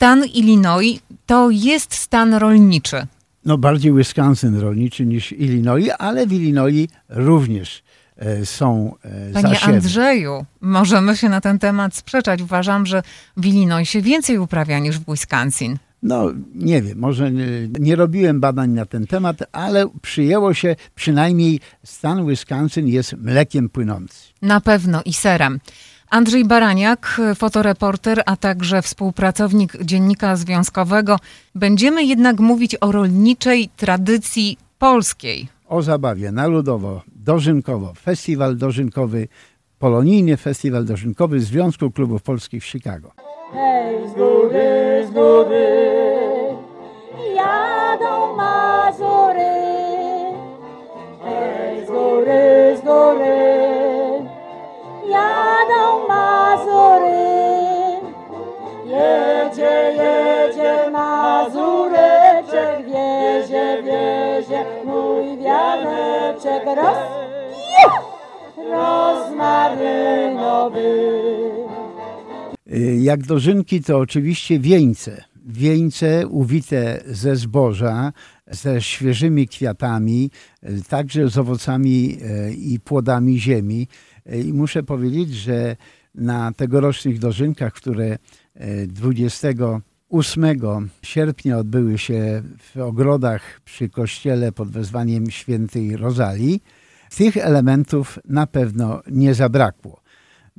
stan Illinois to jest stan rolniczy. No bardziej Wisconsin rolniczy niż Illinois, ale w Illinois również e, są e, Panie zasiewy. Andrzeju, możemy się na ten temat sprzeczać. Uważam, że w Illinoisie więcej uprawia niż w Wisconsin. No nie wiem, może nie, nie robiłem badań na ten temat, ale przyjęło się przynajmniej stan Wisconsin jest mlekiem płynący. Na pewno i serem. Andrzej Baraniak, fotoreporter, a także współpracownik Dziennika Związkowego. Będziemy jednak mówić o rolniczej tradycji polskiej. O zabawie na ludowo, dożynkowo, festiwal dożynkowy, polonijny festiwal dożynkowy Związku Klubów Polskich w Chicago. Hej, z góry, z góry, jadą Mazury. wiezie mój wianeczek roz... rozmarynowy. Y, jak dożynki to oczywiście wieńce. Wieńce uwite ze zboża, ze świeżymi kwiatami, y, także z owocami y, i plodami ziemi. I muszę powiedzieć, że na tegorocznych dożynkach, które 20 8 sierpnia odbyły się w ogrodach przy kościele pod wezwaniem świętej Rozalii. Tych elementów na pewno nie zabrakło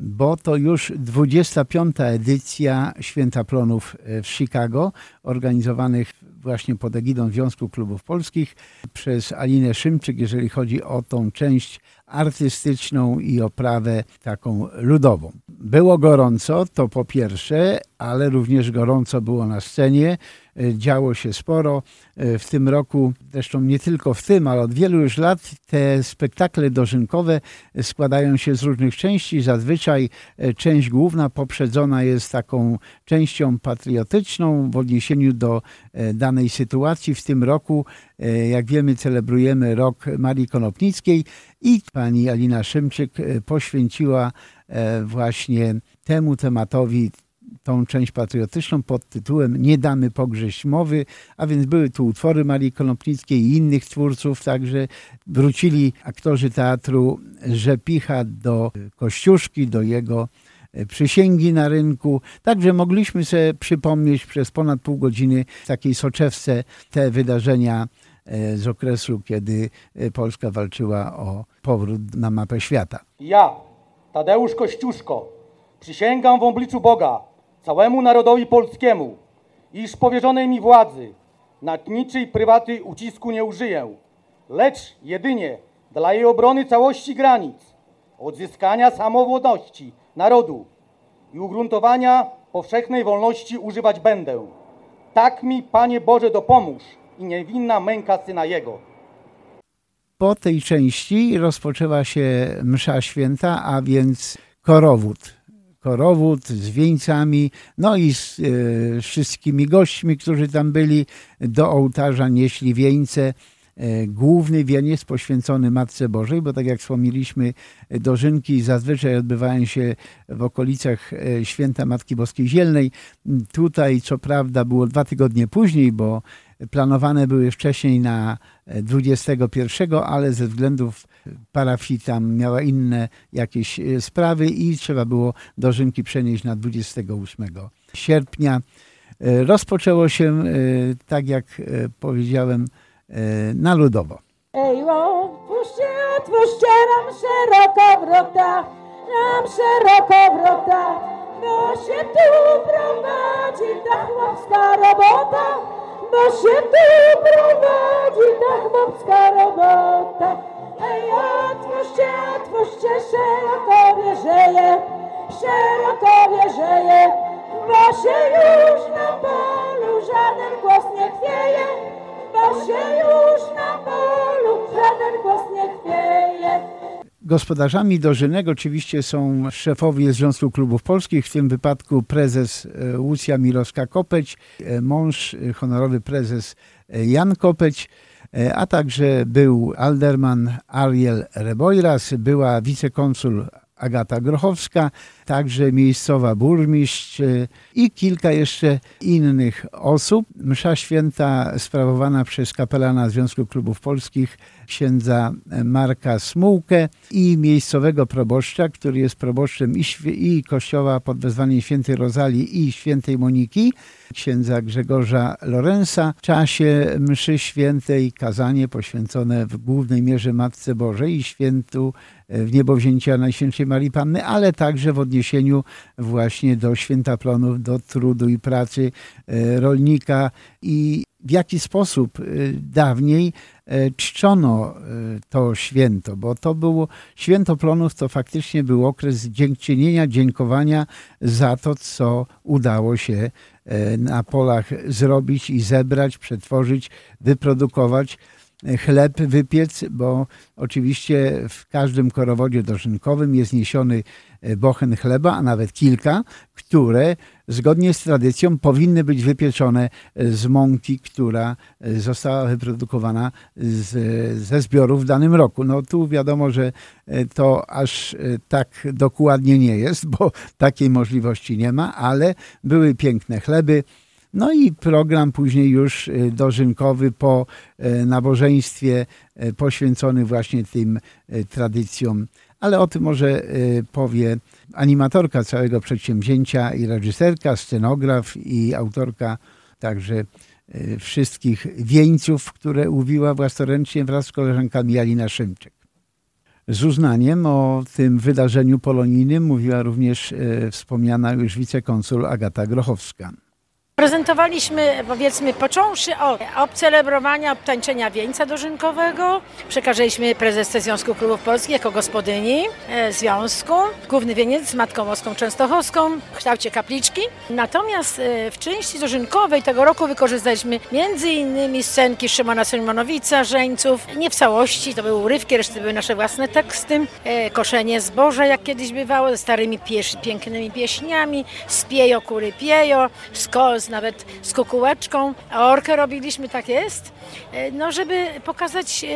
bo to już 25. edycja Święta Plonów w Chicago, organizowanych właśnie pod egidą Związku Klubów Polskich przez Alinę Szymczyk, jeżeli chodzi o tą część artystyczną i oprawę taką ludową. Było gorąco, to po pierwsze, ale również gorąco było na scenie. E, Działo się sporo. E, W tym roku, zresztą nie tylko w tym, ale od wielu już lat, te spektakle dożynkowe składają się z różnych części. Zazwyczaj e, część główna poprzedzona jest taką częścią patriotyczną w odniesieniu do danej sytuacji. W tym roku, jak wiemy, celebrujemy rok Marii Konopnickiej i pani Alina Szymczyk poświęciła właśnie temu tematowi tą część patriotyczną pod tytułem Nie damy pogrześć mowy, a więc były tu utwory Marii Konopnickiej i innych twórców, także wrócili aktorzy teatru Rzepicha do Kościuszki, do jego e, przysięgi na rynku. Także mogliśmy sobie przypomnieć przez ponad pół godziny w takiej soczewce te wydarzenia e, z okresu, kiedy e, Polska walczyła o powrót na mapę świata. Ja, Tadeusz Kościuszko, przysięgam w obliczu Boga, całemu narodowi polskiemu, iż powierzonej mi władzy nad niczyj prywaty ucisku nie użyję, lecz jedynie dla jej obrony całości granic, odzyskania samowładności narodu i ugruntowania powszechnej wolności używać będę. Tak mi, Panie Boże, dopomóż i niewinna męka Syna Jego. Po tej części rozpoczęła się msza święta, a więc korowód. Korowód z wieńcami, no i z e, wszystkimi gośćmi, którzy tam byli. Do ołtarza nieśli wieńce. E, Główny wieniec poświęcony Matce Bożej, bo tak jak wspomnieliśmy, dożynki zazwyczaj odbywają się w okolicach e, święta Matki Boskiej Zielnej. Tutaj co prawda było dwa tygodnie później, bo planowane były wcześniej na 21, ale ze względów parafii tam miała inne jakieś e, sprawy i trzeba było dożynki przenieść na 28 sierpnia. E, Rozpoczęło się, e, tak jak e, powiedziałem, e, na ludowo. Ej, otwórzcie, otwórzcie nam szeroko wrota, nam szeroko wrota, bo się tu prowadzi ta chłopska robota, bo się tu prowadzi ta chłopska robota. Ej, otwórzcie, otwórzcie, szeroko wieżeje, szeroko wieżeje, bo się już na polu żaden głos nie chwieje, Gospodarzami dożynek oczywiście są szefowie Związku Klubów Polskich, w tym wypadku prezes e, Łucja Mirowska-Kopeć, e, mąż, e, honorowy prezes Jan Kopeć, a także był alderman Ariel Rebojras, była wicekonsul Agata Grochowska, także miejscowa burmistrz i kilka jeszcze innych osób. Msza święta sprawowana przez kapelana Związku Klubów Polskich księdza Marka Smułkę i miejscowego proboszcza, który jest proboszczem i, i kościoła pod wezwaniem świętej Rozalii i świętej Moniki, księdza Grzegorza Lorenza. W czasie mszy świętej kazanie poświęcone w głównej mierze Matce Bożej i świętu w niebowzięcia Najświętszej Marii Panny, ale także w odniesieniu właśnie do święta plonów, do trudu i pracy e, rolnika. I w jaki sposób e, dawniej czczono to święto, bo to było święto plonów, to faktycznie był okres dziękczynienia, dziękowania za to, co udało się E, na polach zrobić i zebrać, przetworzyć, wyprodukować. e, chleb wypiec, bo oczywiście w każdym korowodzie dożynkowym jest niesiony e, bochen chleba, a nawet kilka, które zgodnie z tradycją powinny być wypieczone z mąki, która została wyprodukowana z, ze zbiorów w danym roku. No tu wiadomo, że to aż tak dokładnie nie jest, bo takiej możliwości nie ma, ale były piękne chleby. No i program później już dożynkowy po nabożeństwie poświęcony właśnie tym tradycjom. Ale o tym może powie animatorka całego przedsięwzięcia i reżyserka, scenograf i autorka także wszystkich wieńców, które uwiła własnoręcznie wraz z koleżankami Alina Szymczyk. Z uznaniem o tym wydarzeniu polonijnym mówiła również wspomniana już wicekonsul Agata Grochowska. Prezentowaliśmy, powiedzmy, począwszy od obcelebrowania, obtańczenia wieńca dożynkowego. Przekazaliśmy prezesce Związku Klubów Polskich jako gospodyni e, związku. Główny wieniec z Matką Boską Częstochowską w kształcie kapliczki. Natomiast e, w części dożynkowej tego roku wykorzystaliśmy innymi scenki Szymona Symanowica, Żeńców. Nie w całości, to były urywki, reszty były nasze własne teksty. E, koszenie zboża, jak kiedyś bywało, ze starymi pieś, pięknymi pieśniami. Spiejo, kury piejo, z nawet z kukułeczką. Orkę robiliśmy, tak jest, e, no żeby pokazać e,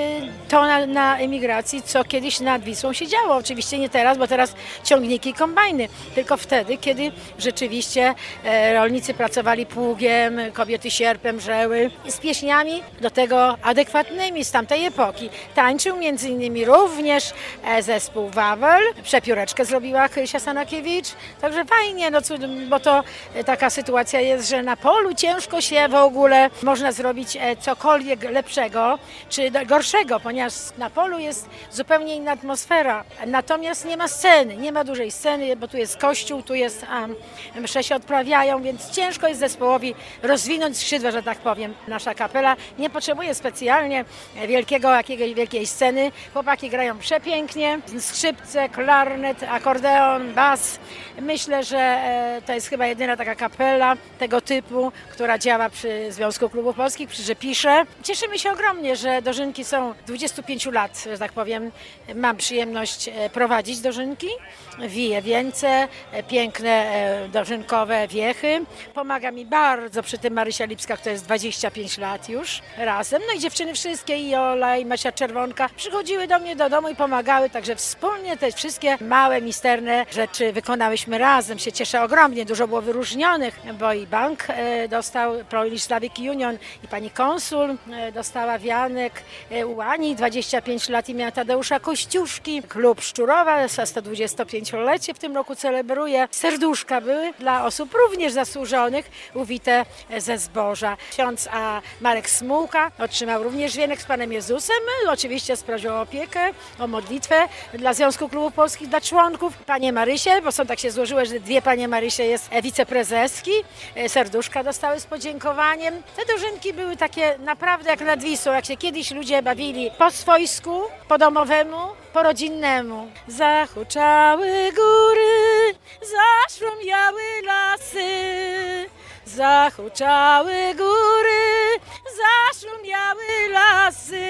to na, na emigracji, co kiedyś nad Wisłą się działo. Oczywiście nie teraz, bo teraz ciągniki i kombajny, tylko wtedy, kiedy rzeczywiście e, rolnicy pracowali pługiem, kobiety sierpem żeły z pieśniami do tego adekwatnymi z tamtej epoki. Tańczył między innymi również zespół Wawel, przepióreczkę zrobiła Krysia Sanakiewicz, także fajnie, no, bo to taka sytuacja jest, że na polu ciężko się w ogóle można zrobić e, cokolwiek lepszego czy gorszego, ponieważ na polu jest zupełnie inna atmosfera. Natomiast nie ma sceny, nie ma dużej sceny, bo tu jest kościół, tu jest um, msze się odprawiają, więc ciężko jest zespołowi rozwinąć skrzydła, że tak powiem. Nasza kapela nie potrzebuje specjalnie wielkiego, jakiegoś wielkiej sceny. Chłopaki grają przepięknie, skrzypce, klarnet, akordeon, bas. Myślę, że e, to jest chyba jedyna taka kapela tego typu, która działa przy Związku Klubów Polskich, przy że pisze. Cieszymy się ogromnie, że dożynki są 25 lat, że tak powiem. Mam przyjemność e, prowadzić dożynki, wiję wieńce, e, piękne e, dożynkowe wiechy. Pomaga mi bardzo przy tym Marysia Lipska, która jest 25 lat już razem. No i dziewczyny wszystkie, i Ola, i Masia Czerwonka, przychodziły do mnie do domu i pomagały, także wspólnie te wszystkie małe, misterne rzeczy wykonałyśmy razem. Się cieszę ogromnie, dużo było wyróżnionych, bo i bank e, dostał Polish Slavic Union i pani konsul e, dostała wianek e, u Ani 25 lat imienia Tadeusza Kościuszki. Klub Szczurowa za 125-lecie w tym roku celebruje. Serduszka były dla osób również zasłużonych, uwite ze zboża. Ksiądz a Marek Smułka otrzymał również wienek z Panem Jezusem. Oczywiście sprosił o opiekę, o modlitwę dla Związku Klubów Polskich, dla członków. Panie Marysie, bo są tak się złożyły, że dwie Panie Marysie jest wiceprezeski serduszka dostały z podziękowaniem. Te dożynki były takie naprawdę jak nad Wisłą, jak się kiedyś ludzie bawili po swojsku, po domowemu, po rodzinnemu. Zahuczały góry, zaszrumiały lasy, zahuczały góry, zaszrumiały lasy.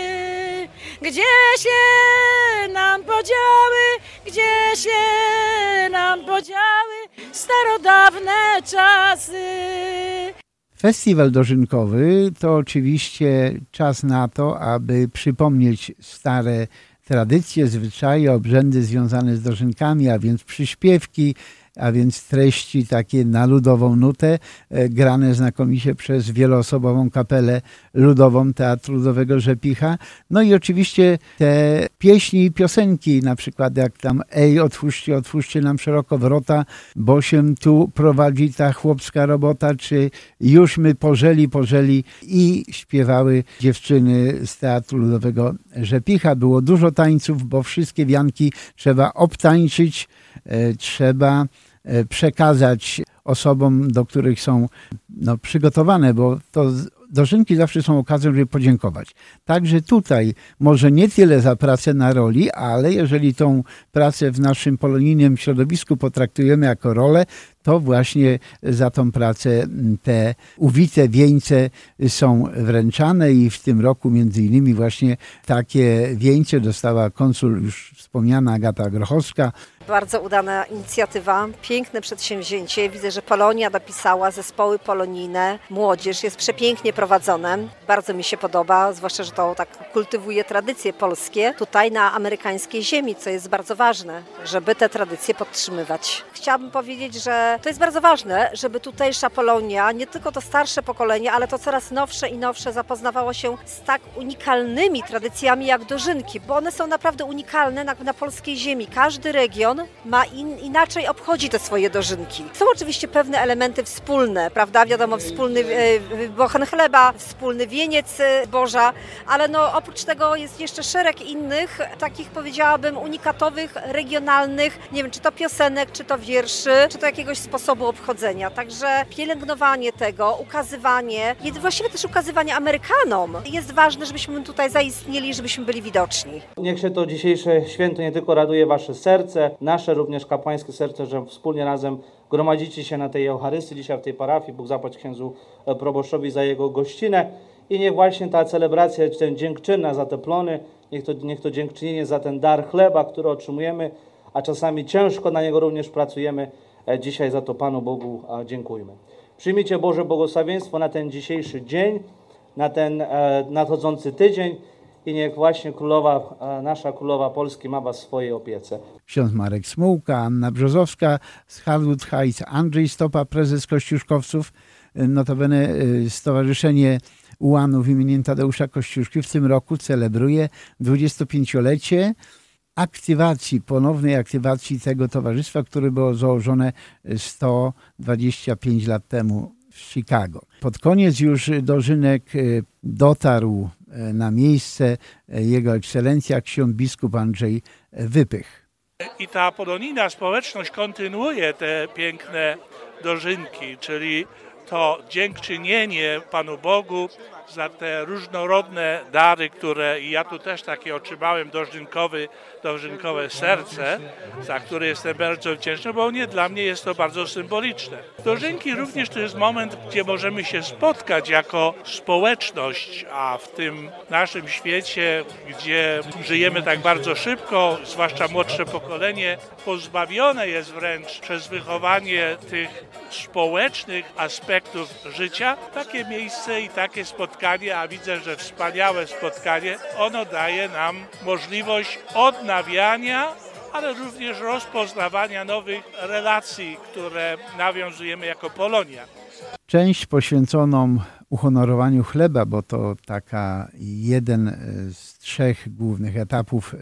Gdzie się nam podziały, gdzie się nam podziały starodawne czasy. Festiwal dożynkowy to oczywiście czas na to, aby przypomnieć stare tradycje, zwyczaje, obrzędy związane z dożynkami, a więc przyśpiewki, a więc treści takie na ludową nutę, e, grane znakomicie przez wieloosobową kapelę ludową Teatru Ludowego Rzepicha. No i oczywiście te pieśni i piosenki, na przykład jak tam Ej, otwórzcie, otwórzcie nam szeroko wrota, bo się tu prowadzi ta chłopska robota, czy już my pożeli, pożeli i śpiewały dziewczyny z Teatru Ludowego Rzepicha. Było dużo tańców, bo wszystkie wianki trzeba obtańczyć, trzeba e, przekazać osobom, do których są no, przygotowane, bo to dożynki zawsze są okazją, żeby podziękować. Także tutaj może nie tyle za pracę na roli, ale jeżeli tą pracę w naszym polonijnym środowisku potraktujemy jako rolę, to właśnie za tą pracę te uwite wieńce są wręczane i w tym roku między innymi właśnie takie wieńce dostała konsul już wspomniana Agata Grochowska, bardzo udana inicjatywa, piękne przedsięwzięcie. Widzę, że Polonia dopisała zespoły polonijne. Młodzież jest przepięknie prowadzone. Bardzo mi się podoba, zwłaszcza, że to tak kultywuje tradycje polskie tutaj na amerykańskiej ziemi, co jest bardzo ważne, żeby te tradycje podtrzymywać. Chciałabym powiedzieć, że to jest bardzo ważne, żeby tutejsza Polonia, nie tylko to starsze pokolenie, ale to coraz nowsze i nowsze zapoznawało się z tak unikalnymi tradycjami jak dożynki, bo one są naprawdę unikalne na, na polskiej ziemi. Każdy region ma in, inaczej obchodzi te swoje dożynki. Są oczywiście pewne elementy wspólne, prawda? Wiadomo, wspólny e, bochen chleba, wspólny wieniec e, Boża, ale no oprócz tego jest jeszcze szereg innych, takich powiedziałabym unikatowych, regionalnych, nie wiem, czy to piosenek, czy to wierszy, czy to jakiegoś sposobu obchodzenia. Także pielęgnowanie tego, ukazywanie, właściwie też ukazywanie Amerykanom jest ważne, żebyśmy tutaj zaistnieli, żebyśmy byli widoczni. Niech się to dzisiejsze święto nie tylko raduje Wasze serce, nasze również kapłańskie serce, że wspólnie razem gromadzicie się na tej Eucharystii dzisiaj w tej parafii. Bóg zapłać księdzu proboszczowi za jego gościnę i niech właśnie ta celebracja, ten dziękczynna za te plony, niech to, niech to dziękczynienie za ten dar chleba, który otrzymujemy, a czasami ciężko na niego również pracujemy. E, dzisiaj za to Panu Bogu dziękujmy. Przyjmijcie Boże błogosławieństwo na ten dzisiejszy dzień, na ten e, nadchodzący tydzień i niech właśnie królowa, nasza królowa Polski ma was w swojej opiece. Ksiądz Marek Smułka, Anna Brzozowska z Hardwood Heights, Andrzej Stopa, prezes Kościuszkowców, notabene Stowarzyszenie Ułanów imieniem Tadeusza Kościuszki w tym roku celebruje 25-lecie aktywacji, ponownej aktywacji tego towarzystwa, które było założone 125 lat temu w Chicago. Pod koniec już dożynek y, dotarł E, na miejsce e, Jego Ekscelencja ksiądz biskup Andrzej Wypych. I ta polonijna społeczność kontynuuje te piękne dożynki, czyli to dziękczynienie Panu Bogu za te różnorodne dary, które i ja tu też takie otrzymałem dożynkowy, dożynkowe serce, za które jestem bardzo wdzięczny, bo nie dla mnie jest to bardzo symboliczne. Dożynki również to jest moment, gdzie możemy się spotkać jako społeczność, a w tym naszym świecie, gdzie żyjemy tak bardzo szybko, zwłaszcza młodsze pokolenie, pozbawione jest wręcz przez wychowanie tych społecznych aspektów życia, takie miejsce i takie spotkanie, a widzę, że wspaniałe spotkanie, ono daje nam możliwość odnawiania ale również rozpoznawania nowych relacji, które nawiązujemy jako Polonia. Część poświęconą uhonorowaniu chleba, bo to taka jeden z trzech głównych etapów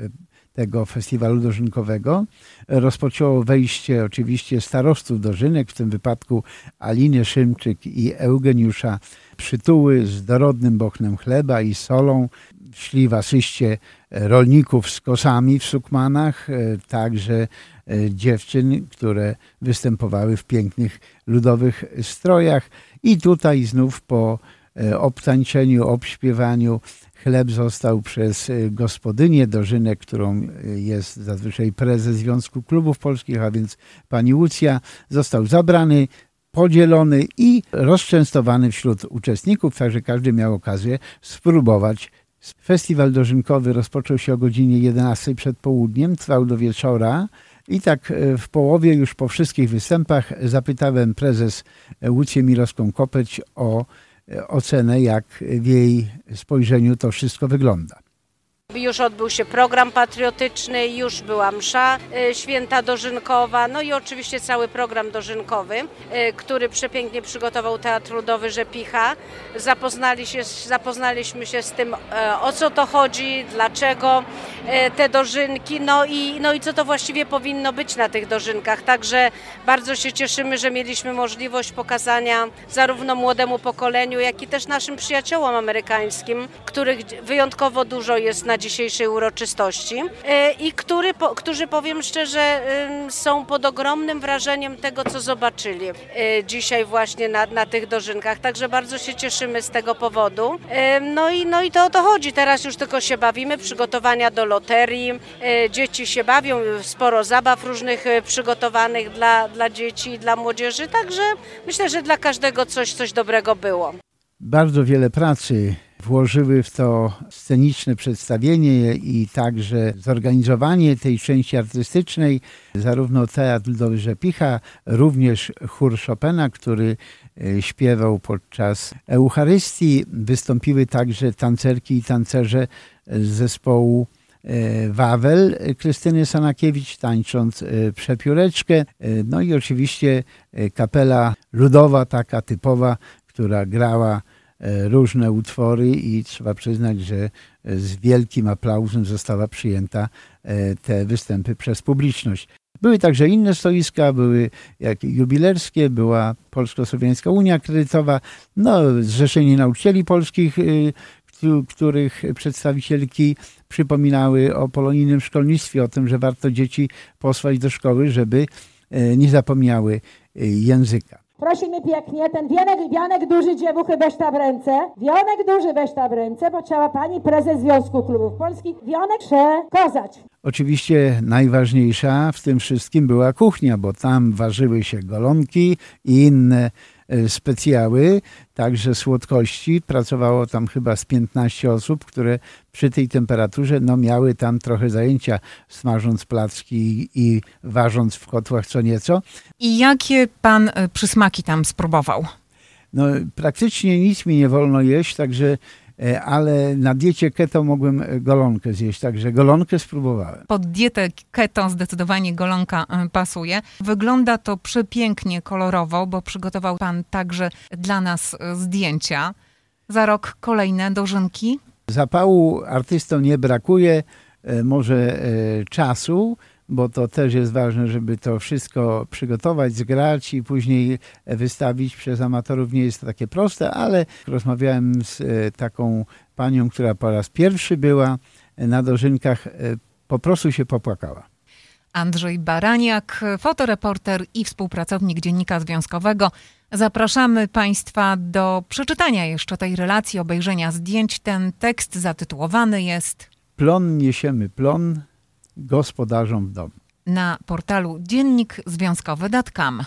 tego festiwalu dożynkowego. Rozpoczęło wejście oczywiście starostów dożynek, w tym wypadku Aliny Szymczyk i Eugeniusza Przytuły z dorodnym bochnem chleba i solą. Szli w asyście rolników z kosami w sukmanach, e, także e, dziewczyn, które występowały w pięknych ludowych strojach. I tutaj znów po e, obtańczeniu, obśpiewaniu Chleb został przez gospodynię Dożynę, którą jest zazwyczaj prezes Związku Klubów Polskich, a więc pani Łucja, został zabrany, podzielony i rozczęstowany wśród uczestników, także każdy miał okazję spróbować. Festiwal dożynkowy rozpoczął się o godzinie 11 przed południem, trwał do wieczora. I tak y, w połowie, już po wszystkich występach, zapytałem prezes Łucję Mirowską-Kopeć o ocenę, jak w jej spojrzeniu to wszystko wygląda. Już odbył się program patriotyczny, już była msza e, święta dożynkowa, no i oczywiście cały program dożynkowy, e, który przepięknie przygotował Teatr Ludowy Rzepicha. Zapoznali się, zapoznaliśmy się z tym, e, o co to chodzi, dlaczego te dożynki, no i, no i co to właściwie powinno być na tych dożynkach. Także bardzo się cieszymy, że mieliśmy możliwość pokazania zarówno młodemu pokoleniu, jak i też naszym przyjaciołom amerykańskim, których wyjątkowo dużo jest na dzisiejszej uroczystości e, i który, po, którzy powiem szczerze są pod ogromnym wrażeniem tego, co zobaczyli e, dzisiaj właśnie na, na tych dożynkach. Także bardzo się cieszymy z tego powodu. E, No i, no i to o to chodzi. Teraz już tylko się bawimy, przygotowania do loterii. Dzieci się bawią, sporo zabaw różnych przygotowanych dla, dla dzieci i dla młodzieży. Także myślę, że dla każdego coś, coś dobrego było. Bardzo wiele pracy włożyły w to sceniczne przedstawienie i także zorganizowanie tej części artystycznej, zarówno Teatr Ludowy Rzepicha, również chór Chopina, który e, śpiewał podczas Eucharystii. Wystąpiły także tancerki i tancerze z zespołu e, Wawel Krystyny Sanakiewicz, tańcząc e, przepióreczkę. No i oczywiście kapela ludowa, taka typowa, która grała różne utwory i trzeba przyznać, że e, z wielkim aplauzem została przyjęta e, te występy przez publiczność. Były także inne stoiska, były jak jubilerskie, była Polsko-Słowiańska Unia Kredytowa, no, Zrzeszenie Nauczycieli Polskich, y, któ- których przedstawicielki przypominały o polonijnym szkolnictwie, o tym, że warto dzieci posłać do szkoły, żeby e, nie zapomniały e, języka. Prosimy pięknie, ten wienek, wianek duży dziewuchy weź ta w ręce. Wionek duży weź ta w ręce, bo trzeba pani prezes Związku Klubów Polskich wionek przekazać. Oczywiście najważniejsza w tym wszystkim była kuchnia, bo tam ważyły się golonki i inne specjały, także słodkości. Pracowało tam chyba z 15 osób, które przy tej temperaturze no, miały tam trochę zajęcia, smażąc placki i ważąc w kotłach co nieco. I jakie pan e, przysmaki tam spróbował? No, praktycznie nic mi nie wolno jeść, także, e, ale na diecie keto mogłem e, golonkę zjeść, także golonkę spróbowałem. Pod dietę keto zdecydowanie golonka e, pasuje. Wygląda to przepięknie kolorowo, bo przygotował pan także dla nas e, zdjęcia. Za rok kolejne dożynki. Zapału artystom nie brakuje, e, może e, czasu, bo to też jest ważne, żeby to wszystko przygotować, zgrać i później wystawić przez amatorów. Nie jest to takie proste, ale rozmawiałem z e, taką panią, która po raz pierwszy była na dożynkach, e, po prostu się popłakała. Andrzej Baraniak, fotoreporter i współpracownik Dziennika Związkowego. Zapraszamy Państwa do przeczytania jeszcze tej relacji, obejrzenia zdjęć. Ten tekst zatytułowany jest Plon niesiemy plon gospodarzom w domu. na portalu dziennikzwiązkowy.com.